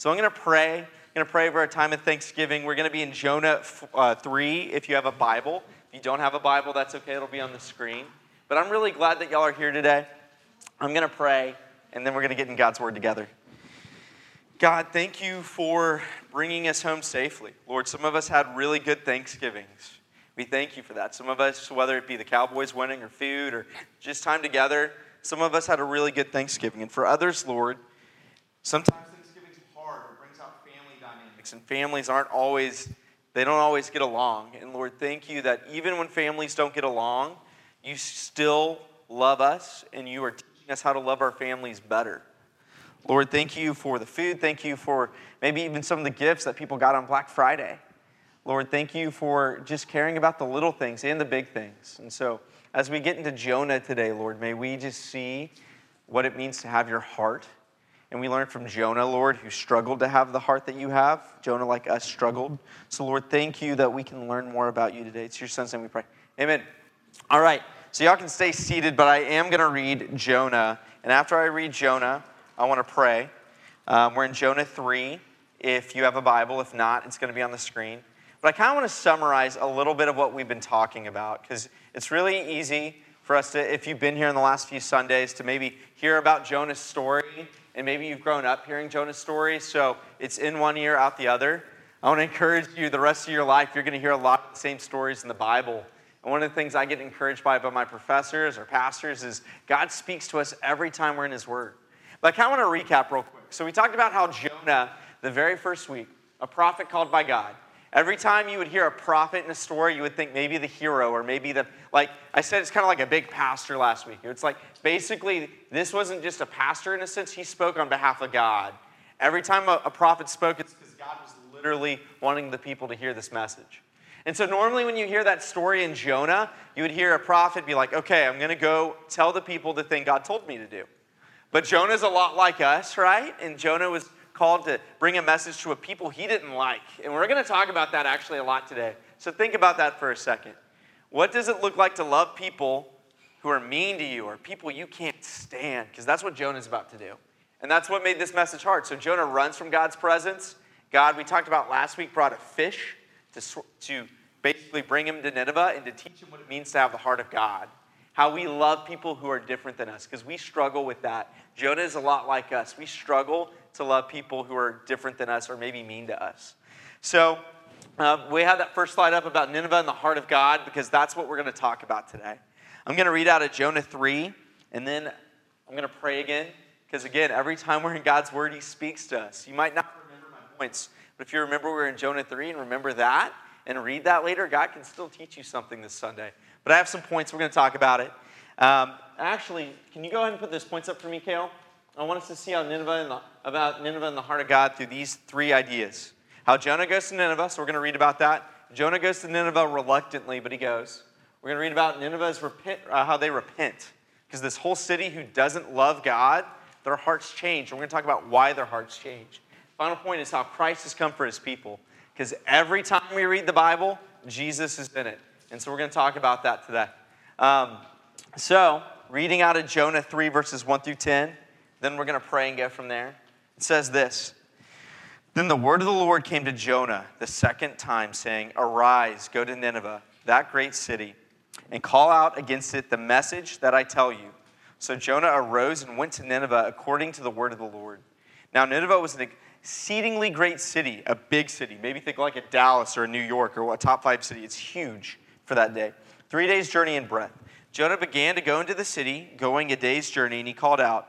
So I'm going to pray. I'm going to pray over a time of Thanksgiving. We're going to be in Jonah uh, 3 if you have a Bible. If you don't have a Bible, that's okay. It'll be on the screen. But I'm really glad that y'all are here today. I'm going to pray, and then we're going to get in God's Word together. God, thank you for bringing us home safely. Lord, some of us had really good Thanksgivings. We thank you for that. Some of us, whether it be the Cowboys winning or food or just time together, some of us had a really good Thanksgiving. And for others, Lord, sometimes Thanksgiving's hard. It brings out family dynamics, and families aren't always, they don't always get along. And Lord, thank you that even when families don't get along, you still love us and you are teaching us how to love our families better. Lord, thank you for the food. Thank you for maybe even some of the gifts that people got on Black Friday. Lord, thank you for just caring about the little things and the big things. And so, as we get into Jonah today, Lord, may we just see what it means to have your heart. And we learn from Jonah, Lord, who struggled to have the heart that you have. Jonah, like us, struggled. So, Lord, thank you that we can learn more about you today. It's your son's name we pray. Amen. All right. So, y'all can stay seated, but I am going to read Jonah. And after I read Jonah, I want to pray. Um, we're in Jonah 3. If you have a Bible, if not, it's going to be on the screen. But I kind of want to summarize a little bit of what we've been talking about because it's really easy for us to, if you've been here in the last few Sundays, to maybe hear about Jonah's story. And maybe you've grown up hearing Jonah's story, so it's in one ear, out the other. I want to encourage you the rest of your life, you're going to hear a lot of the same stories in the Bible. And one of the things I get encouraged by by my professors or pastors is God speaks to us every time we're in His Word. But I kind of want to recap real quick. So we talked about how Jonah, the very first week, a prophet called by God, Every time you would hear a prophet in a story, you would think maybe the hero or maybe the, like I said, it's kind of like a big pastor last week. It's like basically, this wasn't just a pastor in a sense, he spoke on behalf of God. Every time a, a prophet spoke, it's because God was literally wanting the people to hear this message. And so, normally, when you hear that story in Jonah, you would hear a prophet be like, okay, I'm going to go tell the people the thing God told me to do. But Jonah's a lot like us, right? And Jonah was called to bring a message to a people he didn't like. And we're going to talk about that actually a lot today. So think about that for a second. What does it look like to love people who are mean to you or people you can't stand? Because that's what Jonah's about to do. And that's what made this message hard. So Jonah runs from God's presence. God, we talked about last week, brought a fish to, to basically bring him to Nineveh and to teach him what it means to have the heart of God. How we love people who are different than us, because we struggle with that. Jonah is a lot like us. We struggle to love people who are different than us or maybe mean to us. So, uh, we have that first slide up about Nineveh and the heart of God because that's what we're going to talk about today. I'm going to read out of Jonah 3, and then I'm going to pray again because, again, every time we're in God's Word, He speaks to us. You might not remember my points, but if you remember we're in Jonah 3 and remember that and read that later, God can still teach you something this Sunday. But I have some points. We're going to talk about it. Um, actually, can you go ahead and put those points up for me, Kale? I want us to see how Nineveh the, about Nineveh and the heart of God through these three ideas. How Jonah goes to Nineveh, so we're going to read about that. Jonah goes to Nineveh reluctantly, but he goes. We're going to read about Nineveh's repent, uh, how they repent. Because this whole city who doesn't love God, their hearts change. And we're going to talk about why their hearts change. Final point is how Christ has come for his people. Because every time we read the Bible, Jesus is in it. And so we're going to talk about that today. Um, so, reading out of Jonah 3, verses 1 through 10. Then we're going to pray and go from there. It says this Then the word of the Lord came to Jonah the second time, saying, Arise, go to Nineveh, that great city, and call out against it the message that I tell you. So Jonah arose and went to Nineveh according to the word of the Lord. Now, Nineveh was an exceedingly great city, a big city. Maybe think like a Dallas or a New York or a top five city. It's huge for that day. Three days' journey in breadth. Jonah began to go into the city, going a day's journey, and he called out,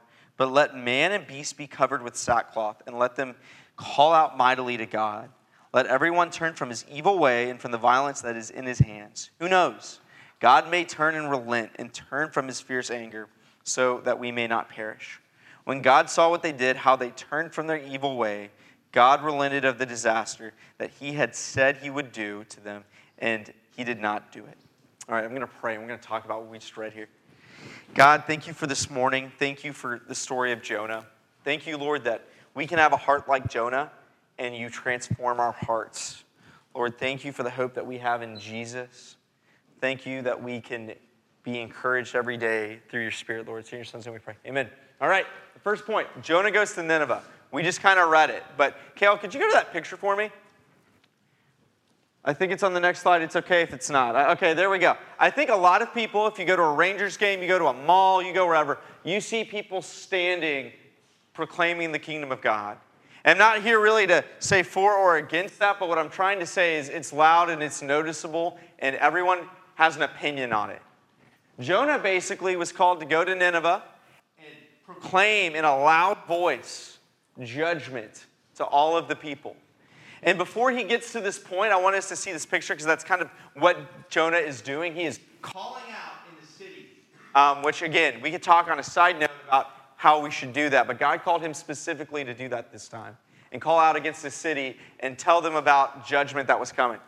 but let man and beast be covered with sackcloth, and let them call out mightily to God. Let everyone turn from his evil way and from the violence that is in his hands. Who knows? God may turn and relent and turn from his fierce anger so that we may not perish. When God saw what they did, how they turned from their evil way, God relented of the disaster that he had said he would do to them, and he did not do it. All right, I'm going to pray. We're going to talk about what we just read here. God, thank you for this morning. Thank you for the story of Jonah. Thank you, Lord, that we can have a heart like Jonah and you transform our hearts. Lord, thank you for the hope that we have in Jesus. Thank you that we can be encouraged every day through your Spirit, Lord. It's in your Son's name we pray. Amen. All right, the first point Jonah goes to Nineveh. We just kind of read it. But, Kale, could you go to that picture for me? I think it's on the next slide. It's okay if it's not. Okay, there we go. I think a lot of people, if you go to a Rangers game, you go to a mall, you go wherever, you see people standing proclaiming the kingdom of God. I'm not here really to say for or against that, but what I'm trying to say is it's loud and it's noticeable, and everyone has an opinion on it. Jonah basically was called to go to Nineveh and proclaim in a loud voice judgment to all of the people. And before he gets to this point, I want us to see this picture because that's kind of what Jonah is doing. He is calling out in the city, um, which again, we could talk on a side note about how we should do that, but God called him specifically to do that this time and call out against the city and tell them about judgment that was coming.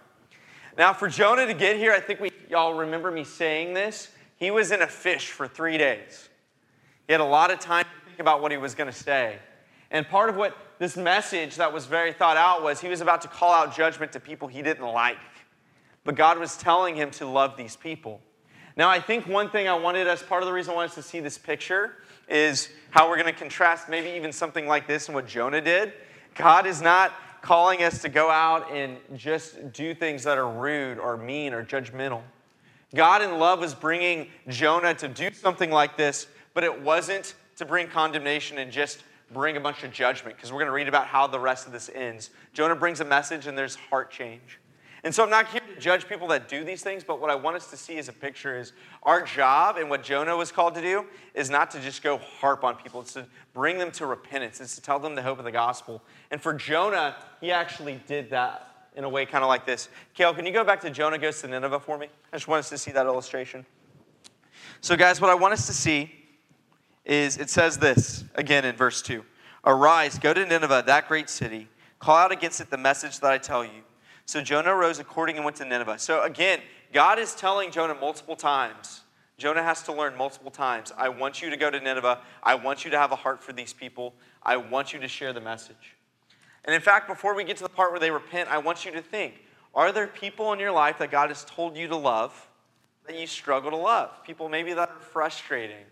Now, for Jonah to get here, I think we y'all remember me saying this. He was in a fish for three days. He had a lot of time to think about what he was going to say. And part of what this message that was very thought out was he was about to call out judgment to people he didn't like. But God was telling him to love these people. Now, I think one thing I wanted us, part of the reason I wanted us to see this picture is how we're going to contrast maybe even something like this and what Jonah did. God is not calling us to go out and just do things that are rude or mean or judgmental. God in love was bringing Jonah to do something like this, but it wasn't to bring condemnation and just bring a bunch of judgment, because we're going to read about how the rest of this ends. Jonah brings a message and there's heart change. And so I'm not here to judge people that do these things, but what I want us to see as a picture is our job and what Jonah was called to do is not to just go harp on people, it's to bring them to repentance, it's to tell them the hope of the gospel. And for Jonah, he actually did that in a way kind of like this. Kale, can you go back to Jonah goes to Nineveh for me? I just want us to see that illustration. So, guys, what I want us to see is it says this again in verse 2 Arise, go to Nineveh, that great city, call out against it the message that I tell you. So Jonah rose according and went to Nineveh. So again, God is telling Jonah multiple times. Jonah has to learn multiple times. I want you to go to Nineveh. I want you to have a heart for these people. I want you to share the message. And in fact, before we get to the part where they repent, I want you to think are there people in your life that God has told you to love that you struggle to love? People maybe that are frustrating.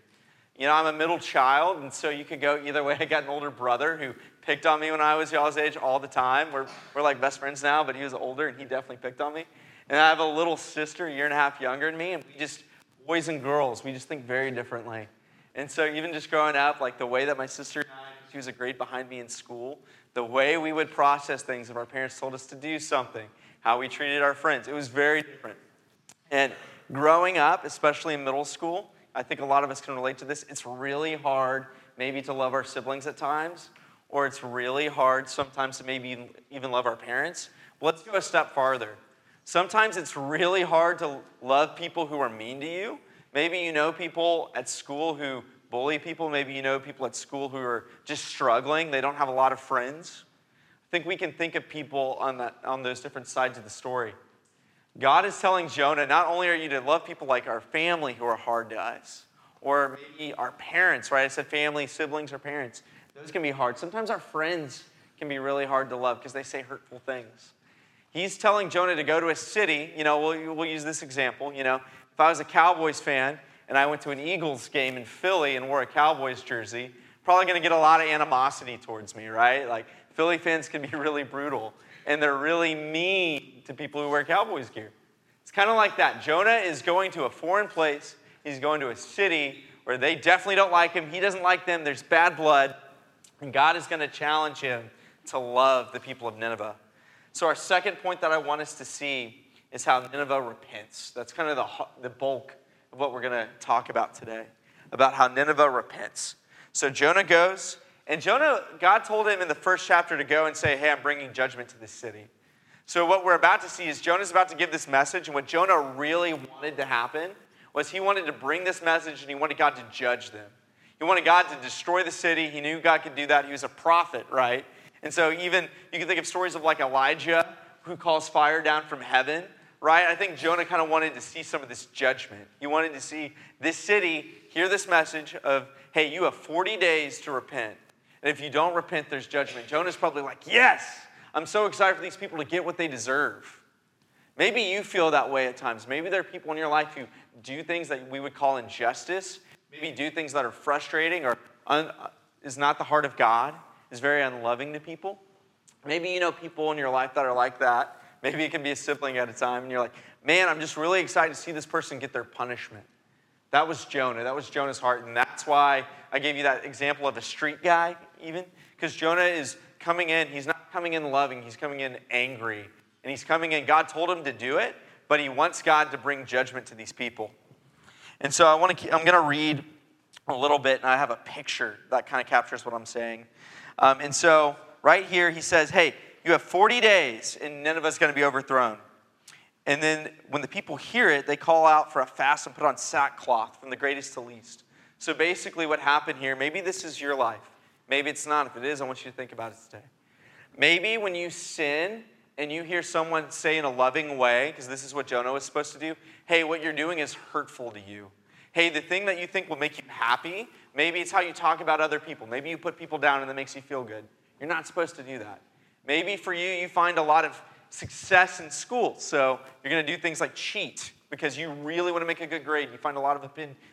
You know, I'm a middle child, and so you could go either way. I got an older brother who picked on me when I was y'all's age all the time. We're, we're like best friends now, but he was older and he definitely picked on me. And I have a little sister, a year and a half younger than me, and we just, boys and girls, we just think very differently. And so even just growing up, like the way that my sister she was a grade behind me in school, the way we would process things if our parents told us to do something, how we treated our friends, it was very different. And growing up, especially in middle school, I think a lot of us can relate to this. It's really hard maybe to love our siblings at times or it's really hard sometimes to maybe even love our parents. But let's go a step farther. Sometimes it's really hard to love people who are mean to you. Maybe you know people at school who bully people. Maybe you know people at school who are just struggling. They don't have a lot of friends. I think we can think of people on, that, on those different sides of the story. God is telling Jonah not only are you to love people like our family who are hard to us, or maybe our parents, right? I said family, siblings, or parents. Those can be hard. Sometimes our friends can be really hard to love because they say hurtful things. He's telling Jonah to go to a city. You know, we'll, we'll use this example. You know, if I was a Cowboys fan and I went to an Eagles game in Philly and wore a Cowboys jersey, probably going to get a lot of animosity towards me, right? Like, Philly fans can be really brutal and they're really mean to people who wear Cowboys gear. It's kind of like that. Jonah is going to a foreign place, he's going to a city where they definitely don't like him, he doesn't like them, there's bad blood. And God is going to challenge him to love the people of Nineveh. So, our second point that I want us to see is how Nineveh repents. That's kind of the, the bulk of what we're going to talk about today, about how Nineveh repents. So, Jonah goes, and Jonah, God told him in the first chapter to go and say, Hey, I'm bringing judgment to this city. So, what we're about to see is Jonah's about to give this message, and what Jonah really wanted to happen was he wanted to bring this message and he wanted God to judge them. He wanted God to destroy the city. He knew God could do that. He was a prophet, right? And so, even you can think of stories of like Elijah who calls fire down from heaven, right? I think Jonah kind of wanted to see some of this judgment. He wanted to see this city hear this message of, hey, you have 40 days to repent. And if you don't repent, there's judgment. Jonah's probably like, yes, I'm so excited for these people to get what they deserve. Maybe you feel that way at times. Maybe there are people in your life who do things that we would call injustice, maybe do things that are frustrating or un- uh, is not the heart of God, is very unloving to people. Maybe you know people in your life that are like that. Maybe it can be a sibling at a time, and you're like, man, I'm just really excited to see this person get their punishment. That was Jonah. That was Jonah's heart. And that's why I gave you that example of a street guy, even. Because Jonah is coming in, he's not coming in loving, he's coming in angry. And he's coming in, God told him to do it, but he wants God to bring judgment to these people. And so I want to, I'm going to read a little bit, and I have a picture that kind of captures what I'm saying. Um, and so right here, he says, Hey, you have 40 days, and none of Nineveh's going to be overthrown. And then when the people hear it, they call out for a fast and put on sackcloth from the greatest to least. So basically, what happened here, maybe this is your life. Maybe it's not. If it is, I want you to think about it today. Maybe when you sin and you hear someone say in a loving way, because this is what Jonah was supposed to do, hey, what you're doing is hurtful to you. Hey, the thing that you think will make you happy, maybe it's how you talk about other people. Maybe you put people down and that makes you feel good. You're not supposed to do that. Maybe for you, you find a lot of success in school. So you're going to do things like cheat because you really want to make a good grade. You find a lot of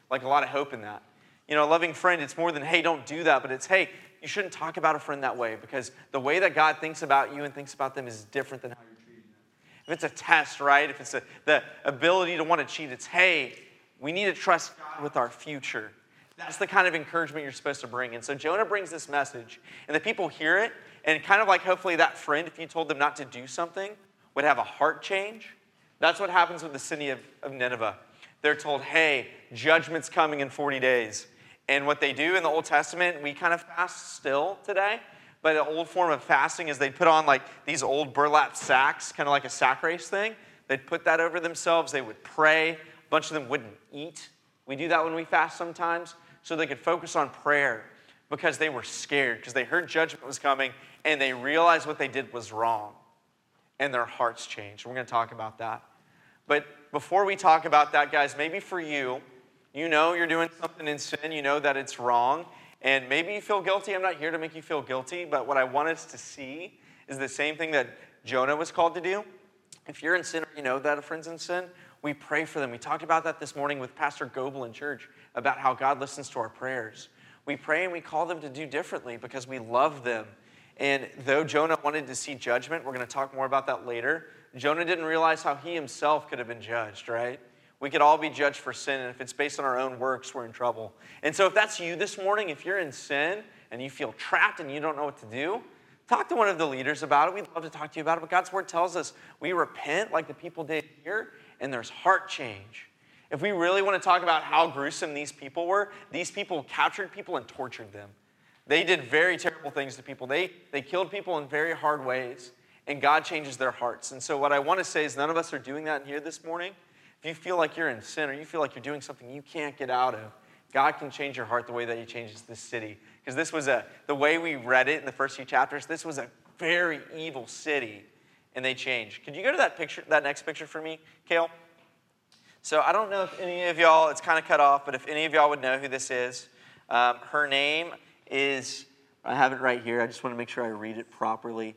like a lot of hope in that. You know, a loving friend, it's more than, hey, don't do that, but it's, hey, you shouldn't talk about a friend that way because the way that God thinks about you and thinks about them is different than how you're treating them. If it's a test, right? If it's a, the ability to want to cheat, it's, hey, we need to trust God with our future. That's the kind of encouragement you're supposed to bring. And so Jonah brings this message, and the people hear it, and kind of like hopefully that friend, if you told them not to do something, would have a heart change. That's what happens with the city of, of Nineveh. They're told, hey, judgment's coming in 40 days. And what they do in the Old Testament, we kind of fast still today, but an old form of fasting is they'd put on like these old burlap sacks, kind of like a sack race thing. They'd put that over themselves. They would pray. A bunch of them wouldn't eat. We do that when we fast sometimes, so they could focus on prayer because they were scared, because they heard judgment was coming, and they realized what they did was wrong. And their hearts changed. We're going to talk about that. But before we talk about that, guys, maybe for you, you know you're doing something in sin, you know that it's wrong, and maybe you feel guilty. I'm not here to make you feel guilty, but what I want us to see is the same thing that Jonah was called to do. If you're in sin you know that a friend's in sin, we pray for them. We talked about that this morning with Pastor Goebel in church about how God listens to our prayers. We pray and we call them to do differently because we love them. And though Jonah wanted to see judgment, we're going to talk more about that later. Jonah didn't realize how he himself could have been judged, right? We could all be judged for sin, and if it's based on our own works, we're in trouble. And so, if that's you this morning, if you're in sin and you feel trapped and you don't know what to do, talk to one of the leaders about it. We'd love to talk to you about it. But God's word tells us we repent like the people did here, and there's heart change. If we really want to talk about how gruesome these people were, these people captured people and tortured them. They did very terrible things to people. They, they killed people in very hard ways, and God changes their hearts. And so, what I want to say is, none of us are doing that here this morning. If you feel like you're in sin or you feel like you're doing something you can't get out of, God can change your heart the way that He changes this city. Because this was a, the way we read it in the first few chapters, this was a very evil city, and they changed. Could you go to that picture, that next picture for me, Kale? So I don't know if any of y'all, it's kind of cut off, but if any of y'all would know who this is, um, her name is, I have it right here. I just want to make sure I read it properly.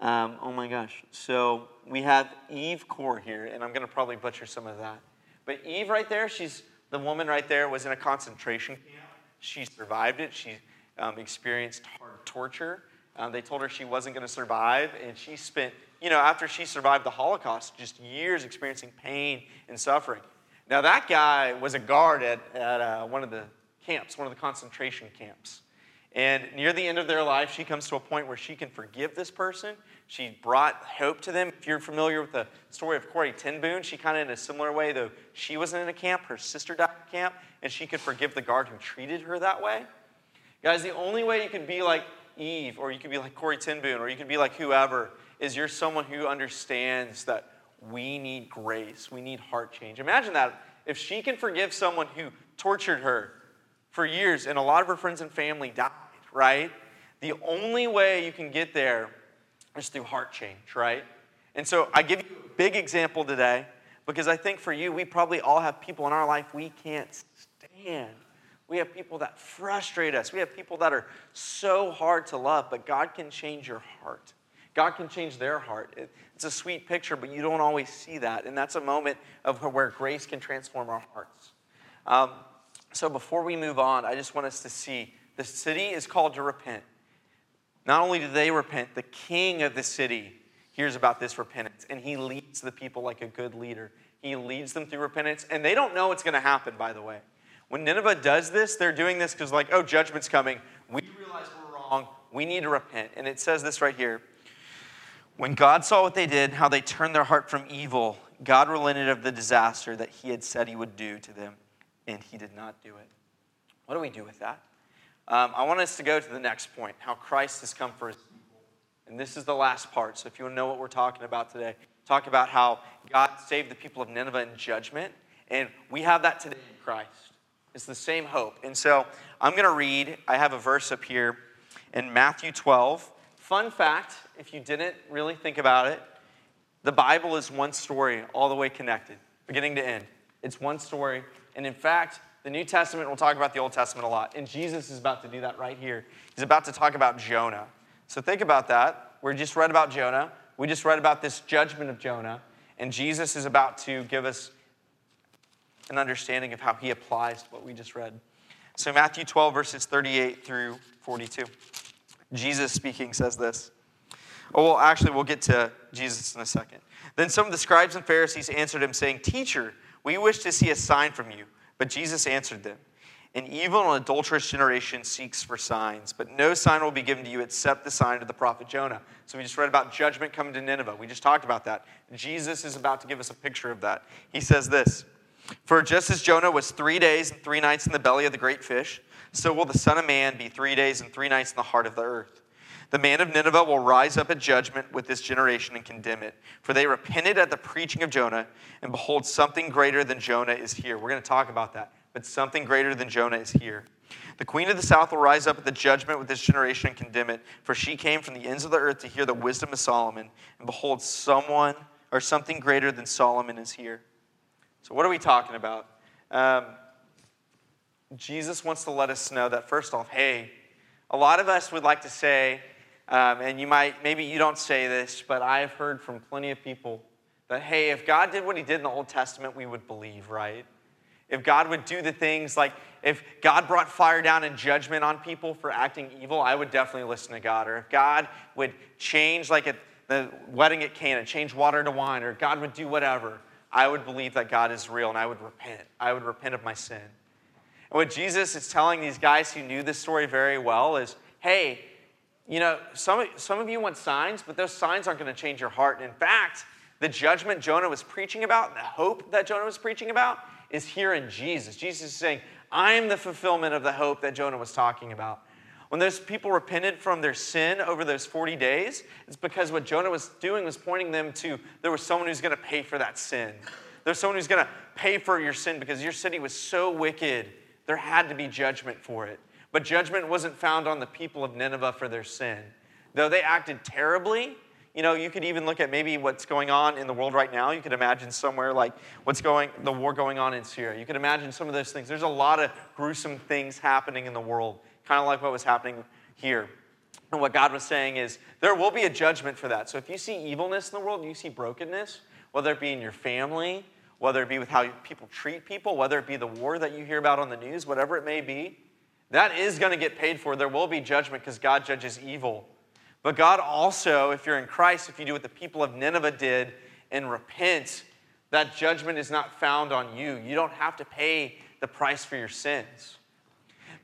Um, oh my gosh. So we have Eve Kor here, and I'm going to probably butcher some of that. But Eve right there, she's the woman right there was in a concentration camp. She survived it. She um, experienced hard torture. Um, they told her she wasn't going to survive, and she spent, you know, after she survived the Holocaust, just years experiencing pain and suffering. Now, that guy was a guard at, at uh, one of the camps, one of the concentration camps. And near the end of their life, she comes to a point where she can forgive this person. She brought hope to them. If you're familiar with the story of Corrie ten Boom, she kind of in a similar way, though she wasn't in a camp, her sister died in camp, and she could forgive the guard who treated her that way. Guys, the only way you can be like Eve, or you could be like Corrie ten Boom, or you could be like whoever, is you're someone who understands that we need grace, we need heart change. Imagine that if she can forgive someone who tortured her for years, and a lot of her friends and family died, right? the only way you can get there is through heart change, right? And so I give you a big example today because I think for you, we probably all have people in our life we can't stand. We have people that frustrate us. We have people that are so hard to love, but God can change your heart. God can change their heart. It's a sweet picture, but you don't always see that. And that's a moment of where grace can transform our hearts. Um, so before we move on, I just want us to see the city is called to repent. Not only do they repent, the king of the city hears about this repentance and he leads the people like a good leader. He leads them through repentance, and they don't know what's going to happen, by the way. When Nineveh does this, they're doing this because, like, oh, judgment's coming. We realize we're wrong. We need to repent. And it says this right here When God saw what they did, how they turned their heart from evil, God relented of the disaster that he had said he would do to them, and he did not do it. What do we do with that? Um, I want us to go to the next point how Christ has come for his people. And this is the last part. So if you want to know what we're talking about today, talk about how God saved the people of Nineveh in judgment. And we have that today in Christ. It's the same hope. And so I'm going to read, I have a verse up here in Matthew 12. Fun fact if you didn't really think about it, the Bible is one story all the way connected, beginning to end. It's one story. And in fact, the New Testament, we'll talk about the Old Testament a lot. And Jesus is about to do that right here. He's about to talk about Jonah. So think about that. We just read about Jonah. We just read about this judgment of Jonah. And Jesus is about to give us an understanding of how he applies what we just read. So, Matthew 12, verses 38 through 42. Jesus speaking says this. Oh, well, actually, we'll get to Jesus in a second. Then some of the scribes and Pharisees answered him, saying, Teacher, we wish to see a sign from you. But Jesus answered them, An evil and adulterous generation seeks for signs, but no sign will be given to you except the sign of the prophet Jonah. So we just read about judgment coming to Nineveh. We just talked about that. Jesus is about to give us a picture of that. He says this For just as Jonah was three days and three nights in the belly of the great fish, so will the Son of Man be three days and three nights in the heart of the earth. The man of Nineveh will rise up at judgment with this generation and condemn it. For they repented at the preaching of Jonah, and behold, something greater than Jonah is here. We're going to talk about that, but something greater than Jonah is here. The queen of the south will rise up at the judgment with this generation and condemn it, for she came from the ends of the earth to hear the wisdom of Solomon. And behold, someone or something greater than Solomon is here. So, what are we talking about? Um, Jesus wants to let us know that, first off, hey, a lot of us would like to say, um, and you might, maybe you don't say this, but I've heard from plenty of people that, hey, if God did what he did in the Old Testament, we would believe, right? If God would do the things like, if God brought fire down and judgment on people for acting evil, I would definitely listen to God. Or if God would change, like at the wedding at Cana, change water to wine, or God would do whatever, I would believe that God is real and I would repent. I would repent of my sin. And what Jesus is telling these guys who knew this story very well is, hey, you know, some, some of you want signs, but those signs aren't going to change your heart. In fact, the judgment Jonah was preaching about, the hope that Jonah was preaching about, is here in Jesus. Jesus is saying, I'm the fulfillment of the hope that Jonah was talking about. When those people repented from their sin over those 40 days, it's because what Jonah was doing was pointing them to there was someone who's going to pay for that sin. There's someone who's going to pay for your sin because your city was so wicked, there had to be judgment for it. But judgment wasn't found on the people of Nineveh for their sin. Though they acted terribly, you know, you could even look at maybe what's going on in the world right now. You could imagine somewhere like what's going, the war going on in Syria. You could imagine some of those things. There's a lot of gruesome things happening in the world, kind of like what was happening here. And what God was saying is, there will be a judgment for that. So if you see evilness in the world, you see brokenness, whether it be in your family, whether it be with how people treat people, whether it be the war that you hear about on the news, whatever it may be, that is going to get paid for. There will be judgment because God judges evil. But God also, if you're in Christ, if you do what the people of Nineveh did and repent, that judgment is not found on you. You don't have to pay the price for your sins.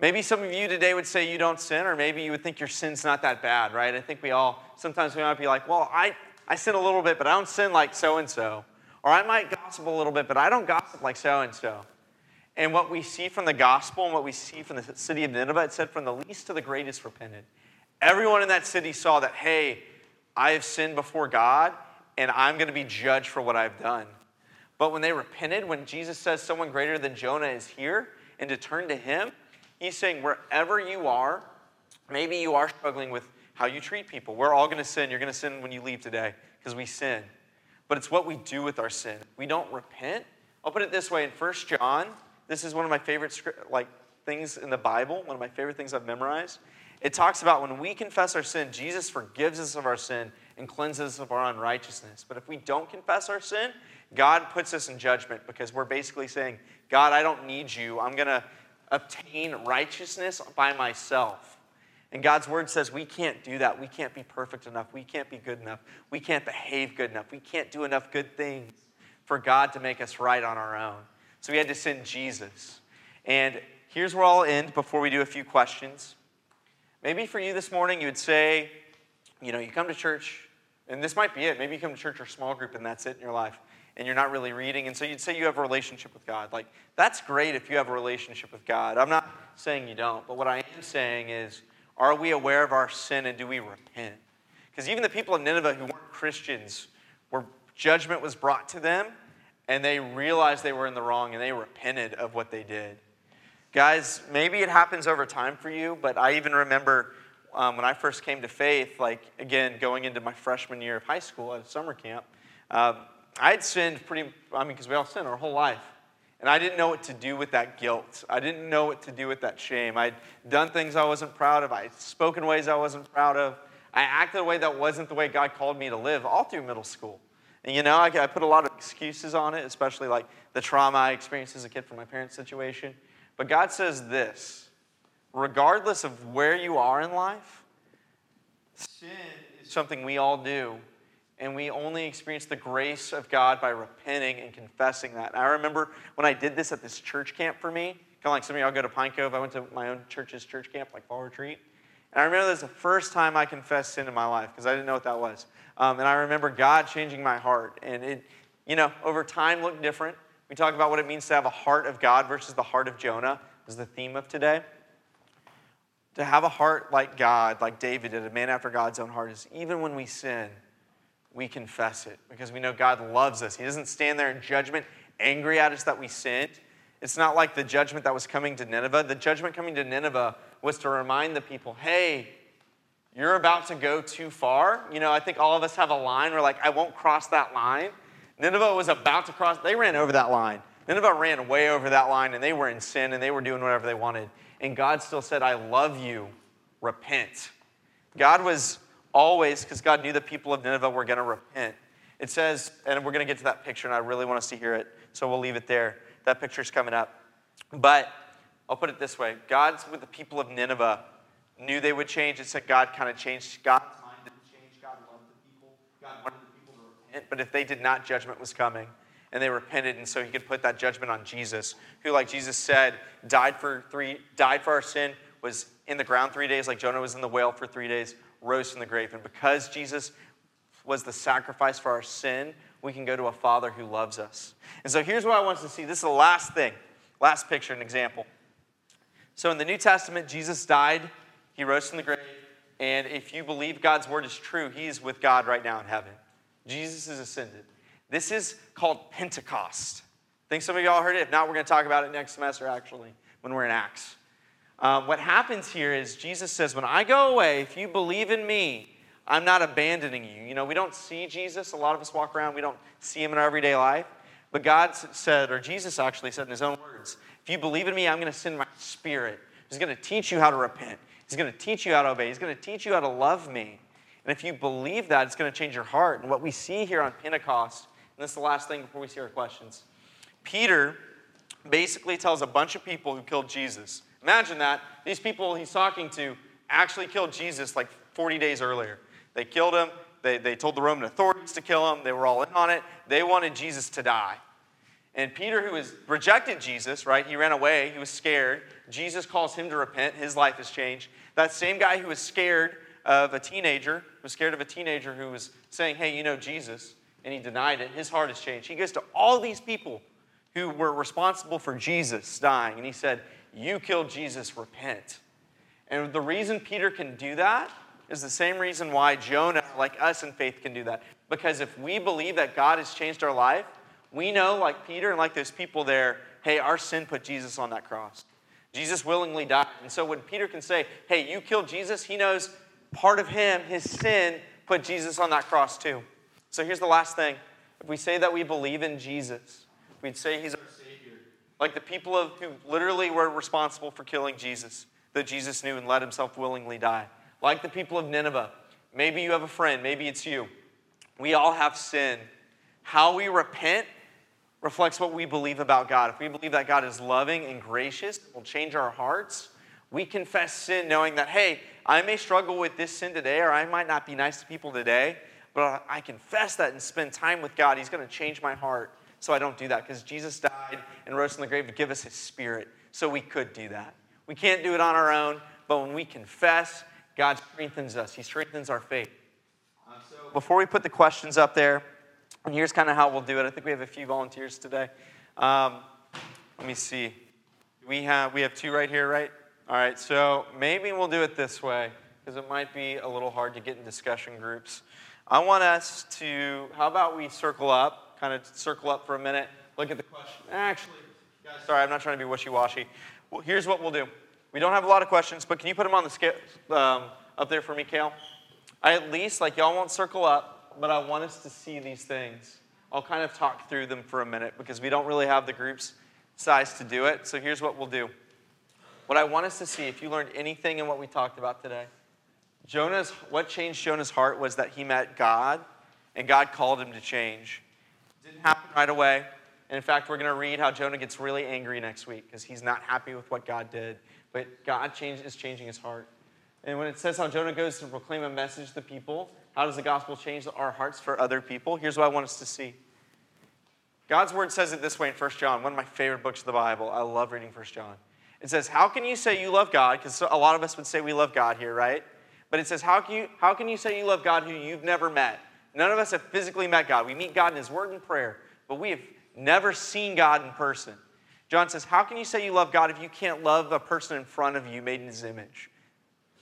Maybe some of you today would say you don't sin, or maybe you would think your sin's not that bad, right? I think we all, sometimes we might be like, well, I, I sin a little bit, but I don't sin like so and so. Or I might gossip a little bit, but I don't gossip like so and so. And what we see from the gospel and what we see from the city of Nineveh, it said, from the least to the greatest repented. Everyone in that city saw that, hey, I have sinned before God and I'm going to be judged for what I've done. But when they repented, when Jesus says someone greater than Jonah is here and to turn to him, he's saying, wherever you are, Maybe you are struggling with how you treat people. We're all going to sin. You're going to sin when you leave today because we sin. But it's what we do with our sin. We don't repent. I'll put it this way in 1 John, this is one of my favorite like things in the Bible, one of my favorite things I've memorized. It talks about when we confess our sin, Jesus forgives us of our sin and cleanses us of our unrighteousness. But if we don't confess our sin, God puts us in judgment because we're basically saying, God, I don't need you. I'm going to obtain righteousness by myself. And God's word says we can't do that. We can't be perfect enough. We can't be good enough. We can't behave good enough. We can't do enough good things for God to make us right on our own. So we had to send Jesus. And here's where I'll end before we do a few questions. Maybe for you this morning, you would say, you know, you come to church, and this might be it. Maybe you come to church or small group, and that's it in your life and you're not really reading. And so you'd say you have a relationship with God. Like, that's great if you have a relationship with God. I'm not saying you don't, but what I am saying is, are we aware of our sin and do we repent? Because even the people of Nineveh who weren't Christians, where judgment was brought to them, and they realized they were in the wrong and they repented of what they did. Guys, maybe it happens over time for you, but I even remember um, when I first came to faith, like, again, going into my freshman year of high school at a summer camp. Um, I'd sinned pretty, I mean, because we all sin our whole life. And I didn't know what to do with that guilt. I didn't know what to do with that shame. I'd done things I wasn't proud of. I'd spoken ways I wasn't proud of. I acted a way that wasn't the way God called me to live all through middle school. You know, I, I put a lot of excuses on it, especially like the trauma I experienced as a kid from my parents' situation. But God says this regardless of where you are in life, sin is something we all do and we only experience the grace of God by repenting and confessing that. And I remember when I did this at this church camp for me, kind of like some of y'all go to Pine Cove. I went to my own church's church camp, like fall retreat. And I remember was the first time I confessed sin in my life because I didn't know what that was. Um, and I remember God changing my heart. And it, you know, over time looked different. We talk about what it means to have a heart of God versus the heart of Jonah, is the theme of today. To have a heart like God, like David did, a man after God's own heart, is even when we sin, we confess it because we know God loves us. He doesn't stand there in judgment, angry at us that we sinned. It's not like the judgment that was coming to Nineveh. The judgment coming to Nineveh was to remind the people, hey, you're about to go too far. You know, I think all of us have a line. We're like, I won't cross that line. Nineveh was about to cross, they ran over that line. Nineveh ran way over that line and they were in sin and they were doing whatever they wanted. And God still said, I love you, repent. God was always, because God knew the people of Nineveh were going to repent. It says, and we're going to get to that picture, and I really want us to hear it, so we'll leave it there. That picture's coming up. But I'll put it this way God's with the people of Nineveh knew they would change. It said God kind of changed. God's mind didn't change. God loved the people. God wanted the people to repent. But if they did not, judgment was coming. And they repented, and so he could put that judgment on Jesus, who, like Jesus said, died for three, died for our sin, was in the ground three days, like Jonah was in the whale for three days, rose from the grave. And because Jesus was the sacrifice for our sin, we can go to a Father who loves us. And so here's what I want us to see. This is the last thing, last picture, an example. So in the New Testament, Jesus died, he rose from the grave, and if you believe God's word is true, he's with God right now in heaven. Jesus is ascended. This is called Pentecost. I think some of y'all heard it. If not, we're going to talk about it next semester, actually, when we're in Acts. Um, what happens here is Jesus says, When I go away, if you believe in me, I'm not abandoning you. You know, we don't see Jesus. A lot of us walk around, we don't see him in our everyday life. But God said, or Jesus actually said in his own words, If you believe in me, I'm going to send my spirit. He's going to teach you how to repent. He's going to teach you how to obey. He's going to teach you how to love me. And if you believe that, it's going to change your heart. And what we see here on Pentecost, and this is the last thing before we see our questions Peter basically tells a bunch of people who killed Jesus Imagine that. These people he's talking to actually killed Jesus like 40 days earlier. They killed him. They, they told the Roman authorities to kill him. They were all in on it. They wanted Jesus to die. And Peter, who has rejected Jesus, right? He ran away. He was scared. Jesus calls him to repent. His life has changed. That same guy who was scared of a teenager, was scared of a teenager who was saying, hey, you know Jesus, and he denied it, his heart has changed. He goes to all these people who were responsible for Jesus dying, and he said, you killed Jesus, repent. And the reason Peter can do that is the same reason why Jonah, like us in faith, can do that. Because if we believe that God has changed our life, we know, like Peter and like those people there, hey, our sin put Jesus on that cross. Jesus willingly died. And so when Peter can say, hey, you killed Jesus, he knows part of him, his sin, put Jesus on that cross too. So here's the last thing. If we say that we believe in Jesus, we'd say he's our Savior. Like the people of, who literally were responsible for killing Jesus, that Jesus knew and let himself willingly die. Like the people of Nineveh. Maybe you have a friend, maybe it's you. We all have sin. How we repent reflects what we believe about God. If we believe that God is loving and gracious, will change our hearts. We confess sin knowing that, hey, I may struggle with this sin today, or I might not be nice to people today, but I confess that and spend time with God. He's going to change my heart so I don't do that because Jesus died and rose from the grave to give us his spirit so we could do that. We can't do it on our own, but when we confess, God strengthens us. He strengthens our faith. Uh, so before we put the questions up there, and here's kind of how we'll do it. I think we have a few volunteers today. Um, let me see. We have, we have two right here, right? All right, so maybe we'll do it this way because it might be a little hard to get in discussion groups. I want us to, how about we circle up, kind of circle up for a minute, look at the question. Actually, guys, sorry, I'm not trying to be wishy washy. Well, here's what we'll do. We don't have a lot of questions, but can you put them on the scale um, up there for me, Kale? I at least, like, y'all won't circle up, but I want us to see these things. I'll kind of talk through them for a minute because we don't really have the groups size to do it. So here's what we'll do. What I want us to see, if you learned anything in what we talked about today, Jonah's, what changed Jonah's heart was that he met God and God called him to change. It didn't happen right away. And in fact, we're going to read how Jonah gets really angry next week because he's not happy with what God did. But God change, is changing his heart. And when it says how Jonah goes to proclaim a message to people, how does the gospel change our hearts for other people? Here's what I want us to see. God's word says it this way in 1 John, one of my favorite books of the Bible. I love reading 1 John. It says, How can you say you love God? Because a lot of us would say we love God here, right? But it says, how can, you, how can you say you love God who you've never met? None of us have physically met God. We meet God in His Word and prayer, but we have never seen God in person. John says, How can you say you love God if you can't love a person in front of you made in His image?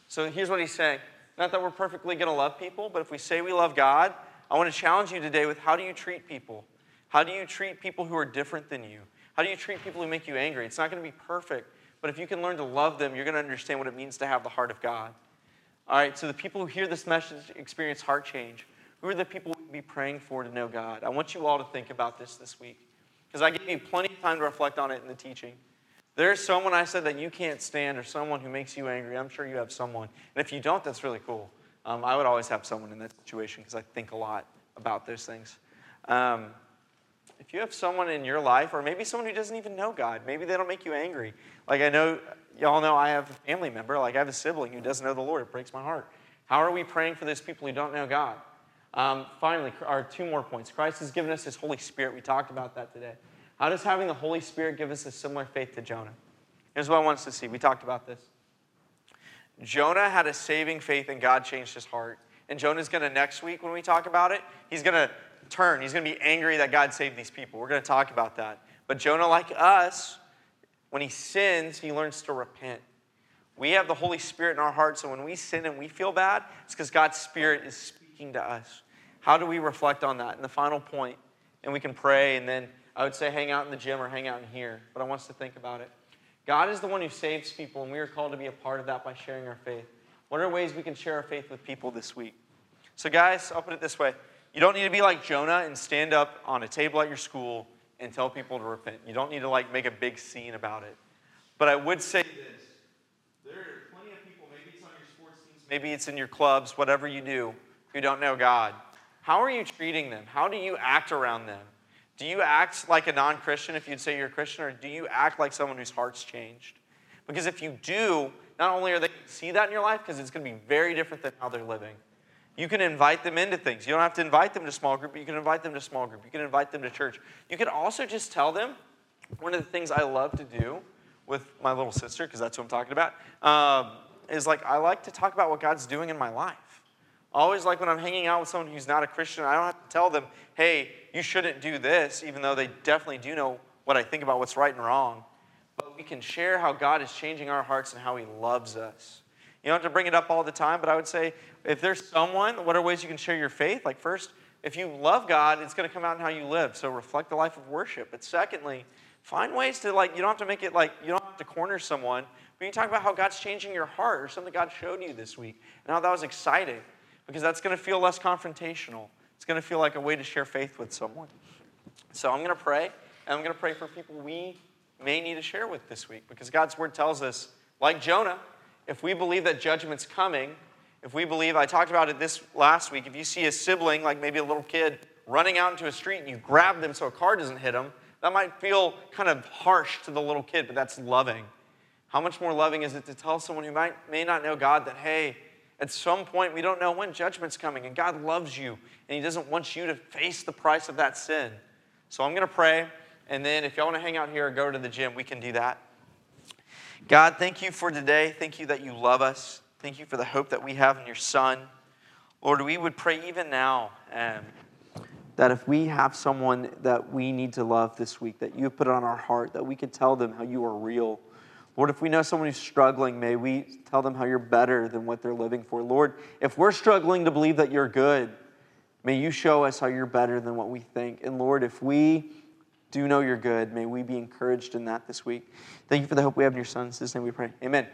So here's what he's saying. Not that we're perfectly going to love people, but if we say we love God, I want to challenge you today with how do you treat people? How do you treat people who are different than you? How do you treat people who make you angry? It's not going to be perfect, but if you can learn to love them, you're going to understand what it means to have the heart of God. All right, so the people who hear this message experience heart change. Who are the people we be praying for to know God? I want you all to think about this this week because I gave you plenty of time to reflect on it in the teaching. There's someone I said that you can't stand or someone who makes you angry. I'm sure you have someone. And if you don't, that's really cool. Um, I would always have someone in that situation because I think a lot about those things. Um, if you have someone in your life, or maybe someone who doesn't even know God, maybe they don't make you angry. Like I know y'all know I have a family member, like I have a sibling who doesn't know the Lord. It breaks my heart. How are we praying for those people who don't know God? Um, finally, our two more points. Christ has given us His Holy Spirit. We talked about that today. How does having the Holy Spirit give us a similar faith to Jonah? Here's what I want us to see. We talked about this. Jonah had a saving faith and God changed his heart. And Jonah's going to, next week when we talk about it, he's going to turn. He's going to be angry that God saved these people. We're going to talk about that. But Jonah, like us, when he sins, he learns to repent. We have the Holy Spirit in our hearts, so when we sin and we feel bad, it's because God's Spirit is speaking to us. How do we reflect on that? And the final point, and we can pray, and then I would say hang out in the gym or hang out in here, but I want us to think about it. God is the one who saves people, and we are called to be a part of that by sharing our faith. What are ways we can share our faith with people this week? So, guys, I'll put it this way you don't need to be like Jonah and stand up on a table at your school and tell people to repent. You don't need to like make a big scene about it. But I would say this. There are plenty of people, maybe it's on your sports teams, maybe it's in your clubs, whatever you do, who don't know God. How are you treating them? How do you act around them? Do you act like a non Christian if you'd say you're a Christian, or do you act like someone whose heart's changed? Because if you do, not only are they going to see that in your life, because it's going to be very different than how they're living. You can invite them into things. You don't have to invite them to small group, but you can invite them to small group. You can invite them to church. You can also just tell them one of the things I love to do with my little sister, because that's what I'm talking about, um, is like I like to talk about what God's doing in my life. Always like when I'm hanging out with someone who's not a Christian, I don't have to tell them, hey, you shouldn't do this, even though they definitely do know what I think about what's right and wrong. But we can share how God is changing our hearts and how He loves us. You don't have to bring it up all the time, but I would say if there's someone, what are ways you can share your faith? Like, first, if you love God, it's going to come out in how you live. So reflect the life of worship. But secondly, find ways to, like, you don't have to make it like, you don't have to corner someone, but you talk about how God's changing your heart or something God showed you this week and how that was exciting because that's going to feel less confrontational. It's going to feel like a way to share faith with someone. So I'm going to pray, and I'm going to pray for people we may need to share with this week because God's word tells us, like Jonah, if we believe that judgment's coming, if we believe, I talked about it this last week, if you see a sibling, like maybe a little kid, running out into a street and you grab them so a car doesn't hit them, that might feel kind of harsh to the little kid, but that's loving. How much more loving is it to tell someone who might, may not know God that, hey, at some point we don't know when judgment's coming and God loves you and He doesn't want you to face the price of that sin. So I'm going to pray, and then if y'all want to hang out here or go to the gym, we can do that. God, thank you for today. Thank you that you love us. Thank you for the hope that we have in your Son. Lord, we would pray even now um, that if we have someone that we need to love this week, that you put on our heart, that we can tell them how you are real. Lord, if we know someone who's struggling, may we tell them how you're better than what they're living for. Lord, if we're struggling to believe that you're good, may you show us how you're better than what we think. And Lord, if we do know you're good, may we be encouraged in that this week. Thank you for the hope we have in your Son. In his name we pray. Amen.